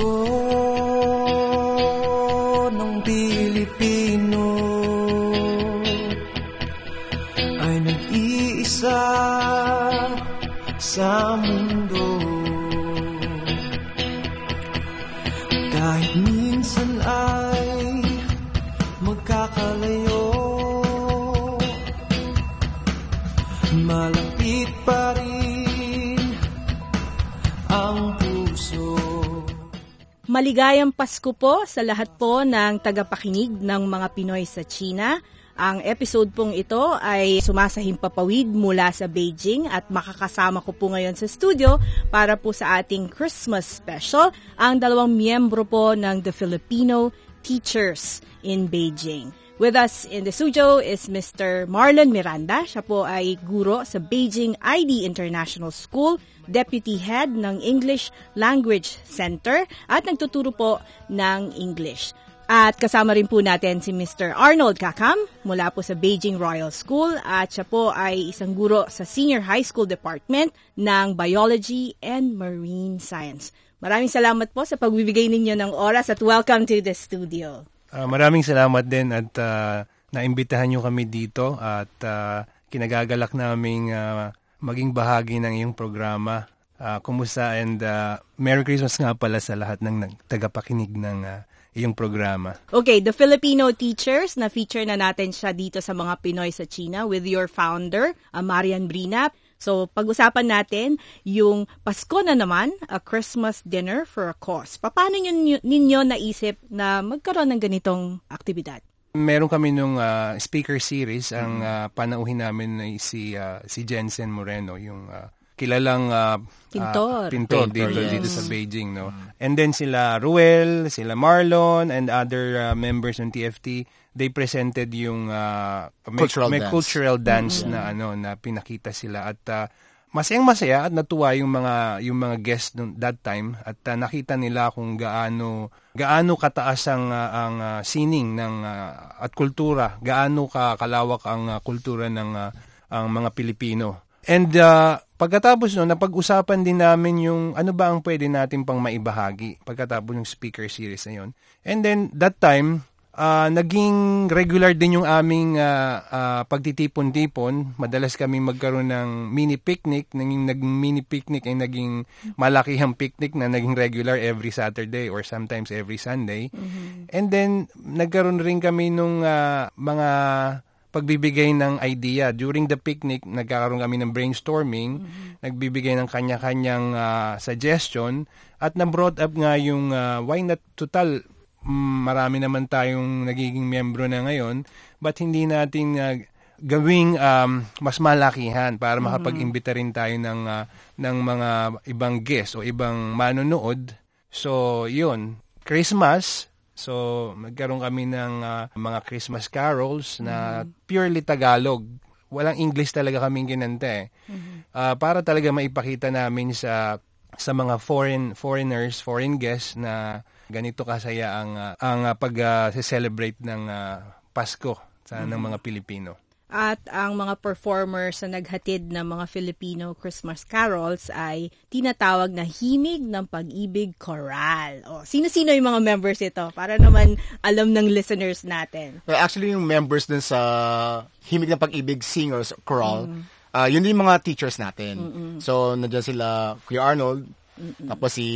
Pasko Maligayang Pasko po sa lahat po ng tagapakinig ng mga Pinoy sa China. Ang episode pong ito ay sumasahing papawid mula sa Beijing at makakasama ko po ngayon sa studio para po sa ating Christmas special ang dalawang miyembro po ng The Filipino Teachers in Beijing. With us in the studio is Mr. Marlon Miranda. Siya po ay guro sa Beijing ID International School, Deputy Head ng English Language Center at nagtuturo po ng English. At kasama rin po natin si Mr. Arnold Kakam mula po sa Beijing Royal School at siya po ay isang guro sa Senior High School Department ng Biology and Marine Science. Maraming salamat po sa pagbibigay ninyo ng oras at welcome to the studio. Ah, maraming salamat din at ah, naimbitahan nyo kami dito at ah, kinagagalak naming ah, maging bahagi ng iyong programa. Ah, kumusta and ah, Merry Christmas nga pala sa lahat ng nag- tagapakinig ng ah, iyong programa. Okay, the Filipino teachers, na-feature na natin siya dito sa mga Pinoy sa China with your founder, uh, Marian Brina. So, pag-usapan natin yung Pasko na naman, a Christmas dinner for a cause. Paano ninyo, ninyo naisip na magkaroon ng ganitong aktibidad? Meron kami nung ah, speaker series, ang ah, panauhin namin ay si ah, si Jensen Moreno, yung ah, kilalang ah, Pintor. ah, pintor Painter, dito yes. dito sa Beijing, no. And then sila Ruel, sila Marlon and other ah, members ng TFT, they presented yung ah, may, Cultural may dance. cultural dance na ano na pinakita sila at ah, masayang masaya at natuwa yung mga yung mga guests nung that time at ah, nakita nila kung gaano gaano kataas ang ah, ang ah, sining ng ah, at kultura, gaano ka kalawak ang ah, kultura ng ah, ang mga Pilipino. And ah, pagkatapos no, napag-usapan din namin yung ano ba ang pwede natin pang maibahagi pagkatapos ng speaker series na yun. And then that time, ah, naging regular din yung aming ah, ah, pagtitipon-tipon. Madalas kami magkaroon ng mini picnic. Naging, naging mini picnic ay naging malakihang picnic na naging regular every Saturday or sometimes every Sunday. And then, nagkaroon rin kami nung ah, mga pagbibigay ng idea. During the picnic, nagkakaroon kami ng brainstorming, nagbibigay ng kanya-kanyang ah, suggestion, at na-brought up nga yung ah, why not total, marami naman tayong nagiging miyembro na ngayon, but hindi natin ah, gawing um, mas malakihan para makapag-imbita rin tayo ng, ah, ng mga ibang guest o ibang manonood. So, yun. Christmas, So, nagkaroon kami ng ah, mga Christmas carols na purely Tagalog. Walang English talaga kaming ginante. Ah, para talaga maipakita namin sa sa mga foreign foreigners, foreign guests na ganito kasaya ang ah, ang ah, pag-celebrate ng ah, Pasko sa ng mga Pilipino. At ang mga performers na naghatid ng mga Filipino Christmas carols ay tinatawag na Himig ng Pag-ibig Choral. O, sino-sino yung mga members ito? Para naman alam ng listeners natin. Well, actually, yung members dun sa Himig ng Pag-ibig Singers Choral, ah, yun din yung mga teachers natin. So, nandiyan sila, Kuya Arnold, tapos si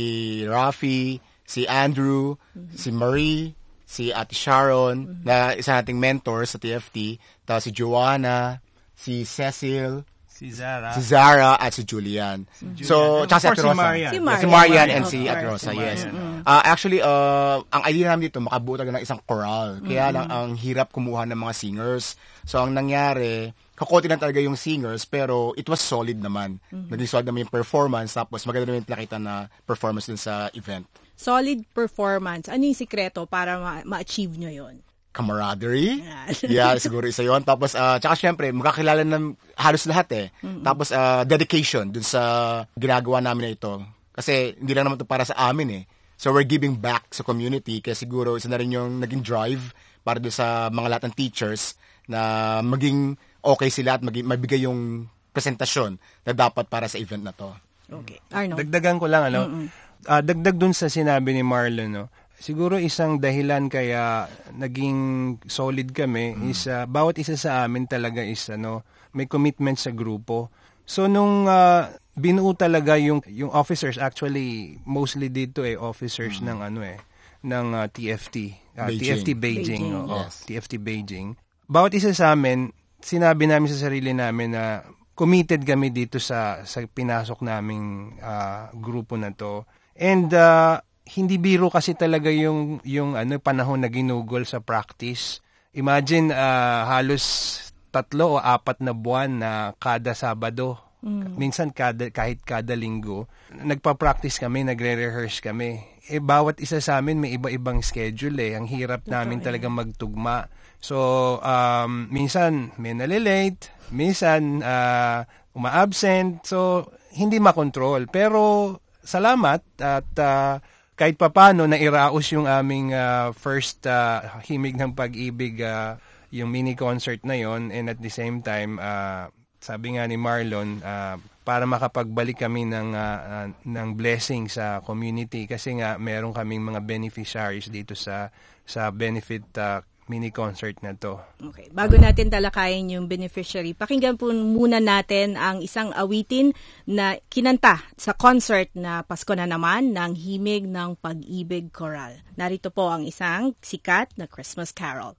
Rafi, si Andrew, si Marie, si Ate Sharon, na isa nating mentor sa TFT, tapos si Joanna, si Cecil, Si Zara. si Zara, at si Julian. So, tsaka si Ate course, si Rosa. Marian. Si Marian. si Marian and si. Ate Rosa, Si yes. Marian. Ah, actually, uh, ang idea namin dito, makabuo talaga ng isang choral. Kaya lang, ang hirap kumuha ng mga singers. So, ang nangyari, kakote lang talaga yung singers, pero it was solid naman. Naging solid naman yung performance, tapos maganda naman yung pinakita na performance dun sa event. Solid performance. Ano yung sikreto para ma- ma-achieve nyo yon? camaraderie. Yeah, siguro isa yon Tapos, uh, tsaka syempre, magkakilala ng halos lahat eh. Tapos, ah, dedication dun sa ginagawa namin na ito. Kasi, hindi lang naman ito para sa amin eh. So, we're giving back sa community. Kaya siguro, isa na rin yung naging drive para dun sa mga lahat ng teachers na maging okay sila at maging, mabigay yung presentasyon na dapat para sa event na to. Okay. Arnold. Dagdagan ko lang, ano, ah, dagdag dun sa sinabi ni Marlon, no, siguro isang dahilan kaya naging solid kami is ah, bawat isa sa amin talaga is ano, may commitment sa grupo. So nung ah, binuo talaga yung yung officers actually mostly dito eh officers ng ano eh ng ah, TFT ah, Beijing. TFT Beijing, Beijing, oo, yes. TFT Beijing. Bawat isa sa amin sinabi namin sa sarili namin na committed kami dito sa sa pinasok naming ah, grupo na to. And ah, hindi biro kasi talaga yung yung ano panahon na ginugol sa practice. Imagine ah, halos tatlo o apat na buwan na kada Sabado. Minsan kada kahit kada linggo, nagpa-practice kami, nagre-rehearse kami. Eh bawat isa sa amin may iba-ibang schedule eh. Ang hirap namin talaga magtugma. So, um, minsan may nalilate, minsan ah, uma-absent. So, hindi makontrol. Pero salamat at ah, kahit papano na iraos yung aming ah, first ah, himig ng pag-ibig ah, yung mini concert na yon. And at the same time ah, sabi nga ni Marlon ah, para makapagbalik kami ng ah, ah, ng blessing sa community. Kasi nga meron kaming mga beneficiaries dito sa sa benefit ah, mini concert na to. Okay. Bago natin talakayin yung beneficiary, pakinggan po muna natin ang isang awitin na kinanta sa concert na Pasko na naman ng Himig ng Pag-ibig Choral. Narito po ang isang sikat na Christmas carol.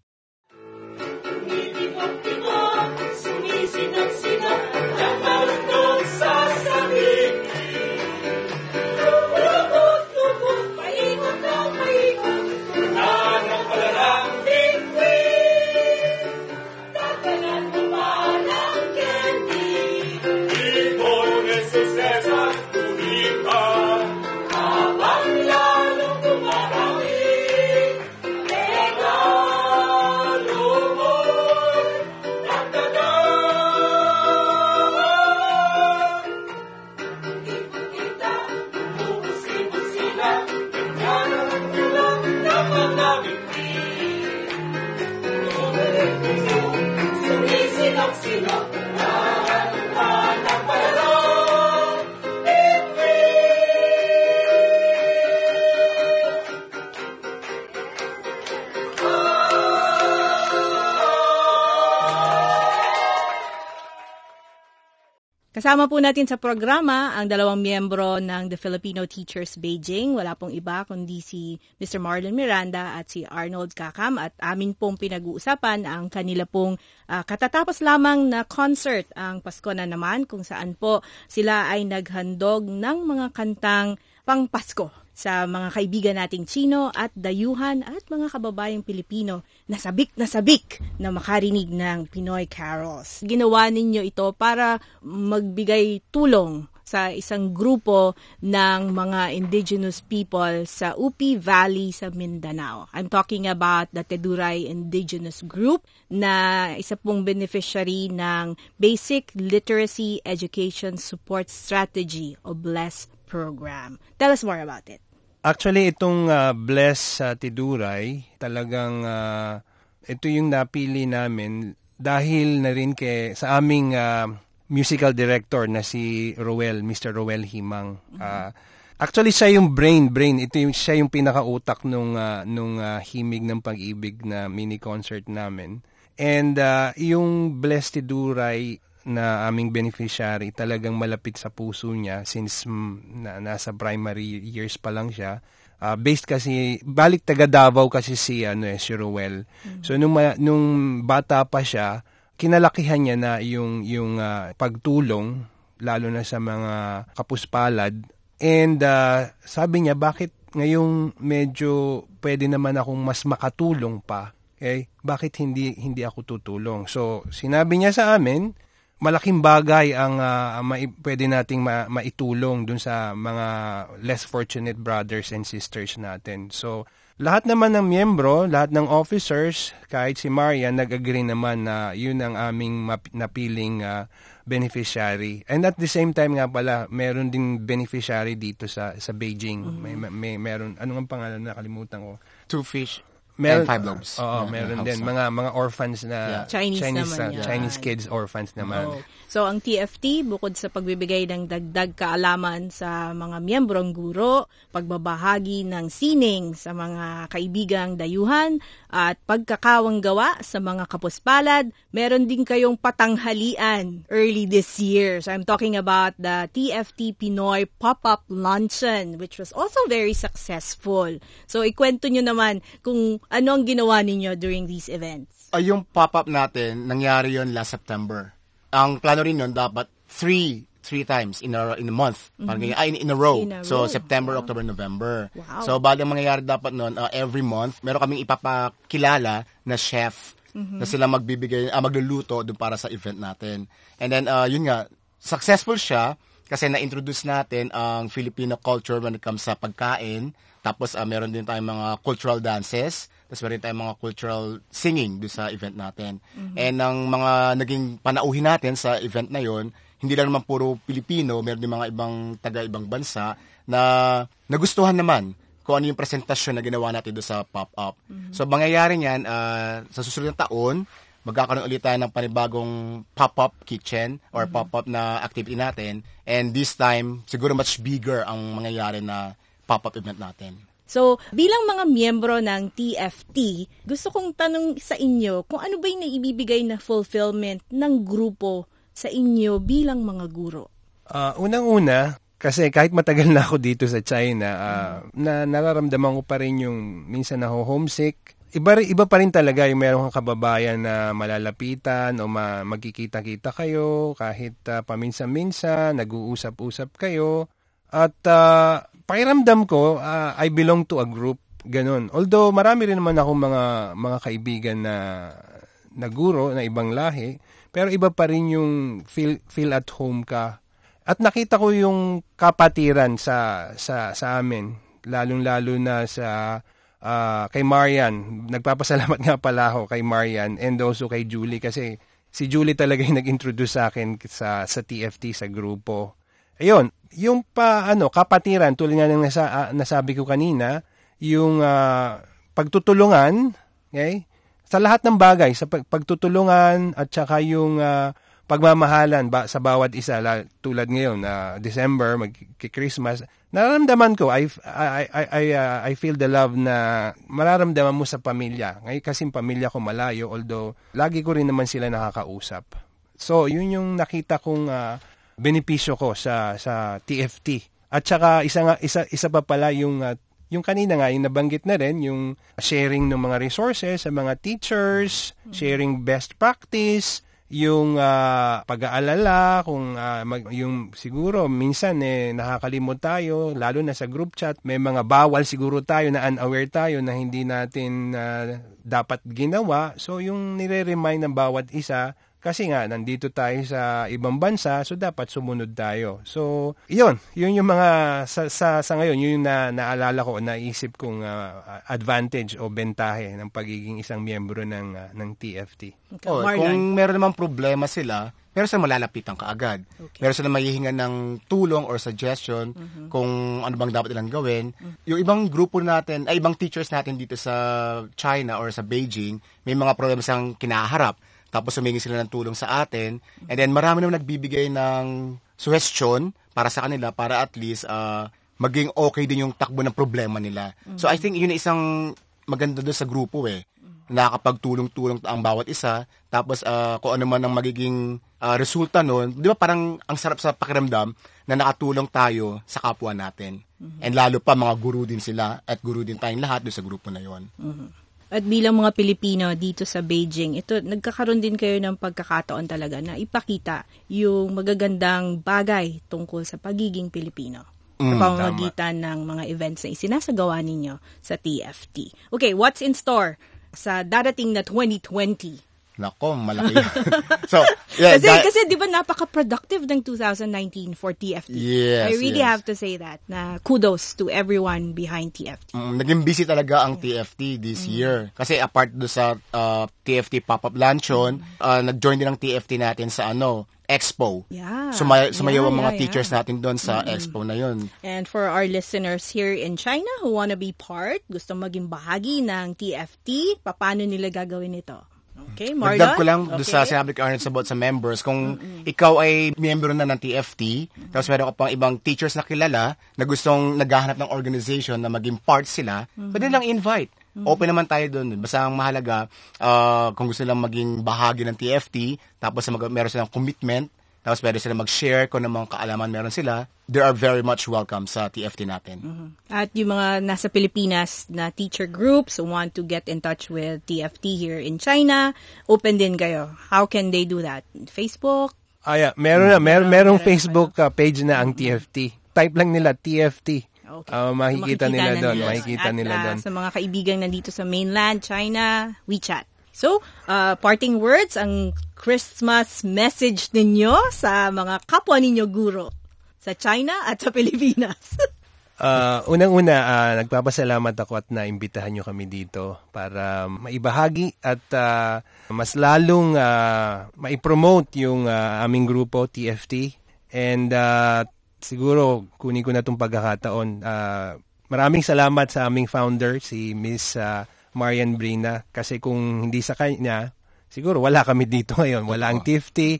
Kasama po natin sa programa ang dalawang miyembro ng The Filipino Teachers Beijing. Wala pong iba kundi si Mr. Marlon Miranda at si Arnold Kakam at amin pong pinag-uusapan ang kanila pong ah, katatapos lamang na concert ang Pasko na naman kung saan po sila ay naghandog ng mga kantang pang Pasko sa mga kaibigan nating Chino at dayuhan at mga kababayang Pilipino na sabik na sabik na makarinig ng Pinoy carols. Ginawa ninyo ito para magbigay tulong sa isang grupo ng mga indigenous people sa Upi Valley sa Mindanao. I'm talking about the Teduray Indigenous Group na isa pong beneficiary ng Basic Literacy Education Support Strategy o BLESS program. Tell us more about it. Actually, itong ah, Bless sa Tiduray, talagang ah, ito yung napili namin dahil na rin kay, sa aming ah, musical director na si Roel, Mr. Roel Himang. Ah, actually, siya yung brain, brain. Ito yung, siya yung pinakautak nung, ah, nung ah, Himig ng Pag-ibig na mini concert namin. And ah, yung Bless Tiduray na aming beneficiary talagang malapit sa puso niya since mm, na, nasa primary years pa lang siya. Ah, based kasi balik taga Davao kasi si ano eh si Ruel. So nung nung bata pa siya, kinalakihan niya na yung yung ah, pagtulong lalo na sa mga kapuspalad and ah, sabi niya bakit ngayong medyo pwede naman akong mas makatulong pa Okay? Bakit hindi hindi ako tutulong? So, sinabi niya sa amin, malaking bagay ang uh, mai- pwede nating ma- maitulong dun sa mga less fortunate brothers and sisters natin. So, lahat naman ng miyembro, lahat ng officers, kahit si Marian, nag-agree naman na yun ang aming map- napiling uh, beneficiary. And at the same time nga pala, meron din beneficiary dito sa sa Beijing. Mm-hmm. May, may meron ano ang pangalan nakalimutan ko. Two fish Meron, and five loaves. Oo, Yeah, meron din mga mga orphans na Yeah. Chinese naman uh, yan. Chinese kids orphans naman. Oh. So, ang TFT, bukod sa pagbibigay ng dagdag kaalaman sa mga miyembrong guro, pagbabahagi ng sining sa mga kaibigang dayuhan, at pagkakawang gawa sa mga kapuspalad, meron din kayong patanghalian early this year. So, I'm talking about the TFT Pinoy Pop-Up Luncheon, which was also very successful. So, ikwento nyo naman kung ano ang ginawa ninyo during these events. Ah, yung pop-up natin, nangyari yon last September. Ang plano rin nun, dapat three three times in a in a month. Parang ganyan. Ah, in, in a row. In a so row. September, October, November. Wow. So bali ang mangyayari dapat noon uh, every month, meron kaming ipapakilala na chef na sila magbibigay ah, magluluto doon para sa event natin. And then uh, yun nga, successful siya kasi na-introduce natin ang Filipino culture when it comes sa pagkain. Tapos uh, meron din tayong mga cultural dances. Tapos meron tayong mga cultural singing doon sa event natin. And ang mga naging panauhin natin sa event na yon hindi lang naman puro Pilipino, meron din mga ibang taga-ibang bansa na nagustuhan naman kung ano yung presentasyon na ginawa natin doon sa pop-up. So, mangyayari niyan, ah, sa susunod na taon, magkakaroon ulit tayo ng panibagong pop-up kitchen or pop-up na activity natin. And this time, siguro much bigger ang mangyayari na pop-up event natin. So, bilang mga miyembro ng TFT, gusto kong tanong sa inyo kung ano ba yung naibibigay na fulfillment ng grupo sa inyo bilang mga guro. Ah, unang-una, kasi kahit matagal na ako dito sa China, ah, na nararamdaman ko pa rin yung minsan na homesick. Iba, iba pa rin talaga yung meron kang kababayan na malalapitan o ma, magkikita-kita kayo kahit ah, paminsan-minsan, nag-uusap-usap kayo. At ah, pakiramdam ko, ah, I belong to a group, ganun. Although marami rin naman akong mga, mga kaibigan na, na guro na ibang lahi, pero iba pa rin yung feel, feel at home ka. At nakita ko yung kapatiran sa sa sa amin, lalong-lalo na sa ah, kay Marian. Nagpapasalamat nga pala ako kay Marian and also kay Julie kasi si Julie talaga yung nag-introduce sa akin sa sa TFT sa grupo. Ayun, yung pa ano kapatiran tulad nga ng nasa, ah, nasabi ko kanina, yung ah, pagtutulungan, okay? Sa lahat ng bagay, sa pag- pagtutulungan at saka yung ah, pagmamahalan ba, sa bawat isa la, tulad ngayon na December mag-Christmas nararamdaman ko I I I I, ah, I feel the love na mararamdaman mo sa pamilya ngayon kasi pamilya ko malayo although lagi ko rin naman sila nakakausap so yun yung nakita kong ah, benepisyo ko sa sa TFT at saka isa nga isa isa pa pala yung ah, yung kanina nga, yung nabanggit na rin, yung sharing ng mga resources sa mga teachers, sharing best practice, yung ah, pag-aalala, kung ah, mag- yung siguro minsan eh, nakakalimot tayo, lalo na sa group chat, may mga bawal siguro tayo na unaware tayo na hindi natin ah, dapat ginawa. So yung nire-remind ng bawat isa, kasi nga, nandito tayo sa ibang bansa, so dapat sumunod tayo. So, yun. Yun yung mga, sa, sa, sa ngayon, yun yung na, naalala ko, naisip kong ah, advantage o bentahe ng pagiging isang miyembro ng, ah, ng TFT. Okay, Oh, kung meron namang problema sila, meron silang malalapitan kaagad. Meron silang mahihingan ng tulong or suggestion kung ano bang dapat nilang gawin. Yung ibang grupo natin, ay ibang teachers natin dito sa China or sa Beijing, may mga problema silang kinaharap. Tapos humingi sila ng tulong sa atin. And then marami naman nagbibigay ng suggestion para sa kanila para at least ah, maging okay din yung takbo ng problema nila. So I think yun isang maganda doon sa grupo eh nakakapagtulong-tulong ang bawat isa. Tapos ah, kung ano man ang magiging ah, resulta noon, di ba parang ang sarap sa pakiramdam na nakatulong tayo sa kapwa natin. And lalo pa mga guru din sila at guru din tayong lahat doon sa grupo na yon. At bilang mga Pilipino dito sa Beijing, ito nagkakaroon din kayo ng pagkakataon talaga na ipakita yung magagandang bagay tungkol sa pagiging Pilipino. Sa Mm, pamamagitan ng mga events na isinasagawa ninyo sa TFT. Okay, what's in store sa darating na 2020? Nako, malaki. so, yeah, kasi, that- kasi di ba napaka-productive ng 2019 for TFT? Yes, I really yes. have to say that. Na kudos to everyone behind TFT. Mm, naging busy talaga ang TFT this year. Kasi apart do sa uh, TFT pop-up luncheon, uh, nag-join din ang TFT natin sa ano, Expo. Yeah. Sumay- sumayaw Yeah, ang mga yeah, teachers yeah. natin doon sa Expo na yun. And for our listeners here in China who want to be part, gusto maging bahagi ng TFT, paano nila gagawin ito? Okay, Marlon? Dagdag ko lang okay. sa sinabi ko Arnold sa about sa members, kung ikaw ay miyembro na ng TFT, tapos meron ka pang ibang teachers na kilala na gustong naghahanap ng organization na maging part sila, pwede lang invite. Open naman tayo doon. Basta ang mahalaga, ah, kung gusto lang maging bahagi ng TFT, tapos mag- meron silang commitment, tapos pwede sila mag-share kung anong mga kaalaman meron sila, they are very much welcome sa TFT natin. At yung mga nasa Pilipinas na teacher groups who want to get in touch with TFT here in China, open din kayo. How can they do that? Facebook? Ah, yeah. Meron na, mer merong Facebook uh, page na ang TFT. Type lang nila TFT. Okay. Ah, makikita So, nila na doon. nila. Makikita At, nila ah, doon. Sa mga kaibigan nandito sa mainland, China, WeChat. So, uh, parting words, ang Christmas message ninyo sa mga kapwa ninyo guro sa China at sa Pilipinas. Ah, unang-una, ah, nagpapasalamat ako at naimbitahan nyo kami dito para maibahagi at ah, mas lalong ah, maipromote yung ah, aming grupo, TFT. And ah, siguro, kunin ko na itong pagkakataon. Ah, maraming salamat sa aming founder, si Miss ah, Marian Brina. Kasi kung hindi sa kanya, siguro wala kami dito ngayon. Wala ang TFT.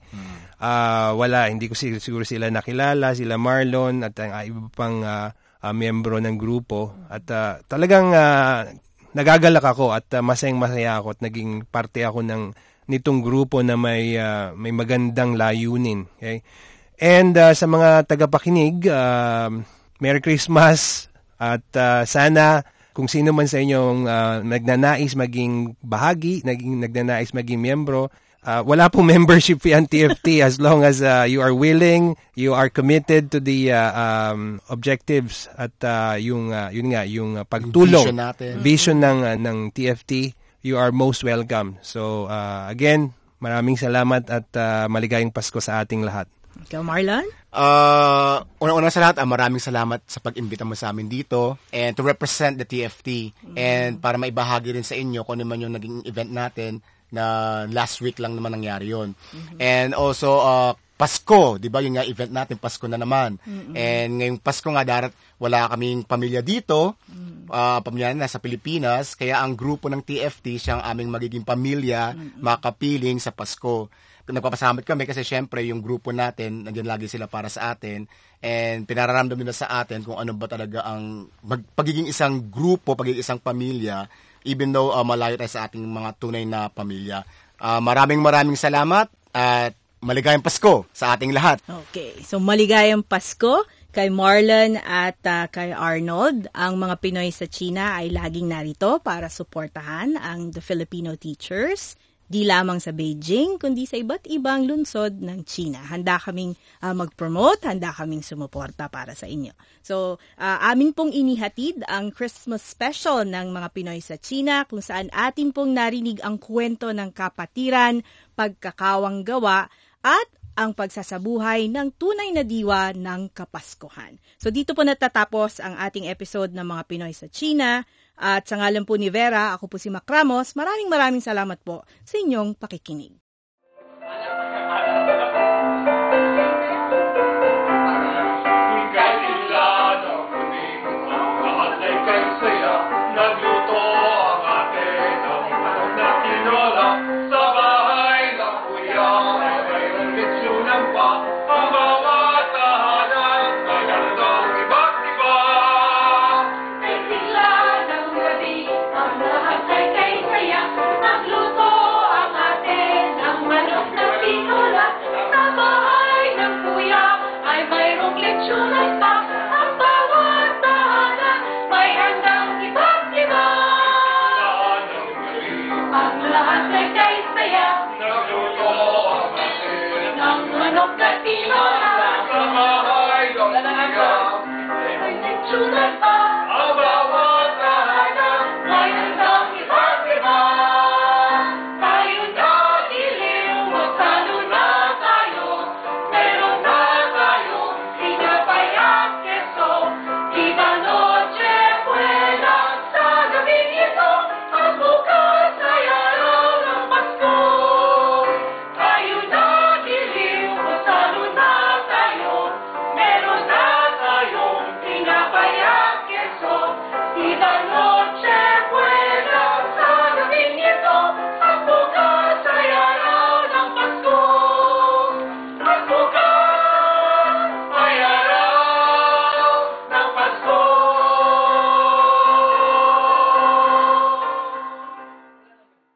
Ah, wala, hindi ko sig- siguro sila nakilala, sila Marlon at ang ah, iba pang ah, ah, miyembro ng grupo. At ah, talagang ah, nagagalak ako at ah, masayang masaya ako at naging parte ako ng nitong grupo na may ah, may magandang layunin. Okay? And ah, sa mga tagapakinig, ah, Merry Christmas at ah, sana kung sino man sa inyong ah, nagnanais maging bahagi, naging nagnanais maging miyembro, ah, wala pong membership fee ang TFT as long as ah, you are willing, you are committed to the ah, um, objectives at ah, yung ah, yun nga yung ah, pagtulong vision natin. vision ng ah, ng TFT, you are most welcome. So ah, again, maraming salamat at ah, maligayang Pasko sa ating lahat. Ikaw, Marlon? Uh, una-una sa lahat, ah, maraming salamat sa pag-imbita mo sa amin dito and to represent the TFT and para maibahagi rin sa inyo kung ano man yung naging event natin na last week lang naman nangyari yon. And also, uh, Pasko, di ba? Yung nga event natin, Pasko na naman. And ngayong Pasko nga, darat wala kaming pamilya dito, ah, pamilya na sa Pilipinas, kaya ang grupo ng TFT siyang aming magiging pamilya, makapiling sa Pasko nagpapasalamat kami kasi syempre yung grupo natin, nandiyan lagi sila para sa atin and pinararamdam nila sa atin kung ano ba talaga ang mag, pagiging isang grupo, pagiging isang pamilya even though uh, malayo tayo sa ating mga tunay na pamilya. Uh, maraming maraming salamat at maligayang Pasko sa ating lahat. Okay. So, maligayang Pasko kay Marlon at ah, kay Arnold. Ang mga Pinoy sa China ay laging narito para suportahan ang the Filipino teachers. Di lamang sa Beijing, kundi sa iba't ibang lungsod ng China. Handa kaming ah, mag-promote, handa kaming sumuporta para sa inyo. So, ah, amin pong inihatid ang Christmas special ng mga Pinoy sa China kung saan atin pong narinig ang kwento ng kapatiran, pagkakawang gawa, at ang pagsasabuhay ng tunay na diwa ng Kapaskuhan. So dito po natatapos ang ating episode ng mga Pinoy sa China. At sa ngalan po ni Vera, ako po si Mac Ramos. Maraming maraming salamat po sa inyong pakikinig. to the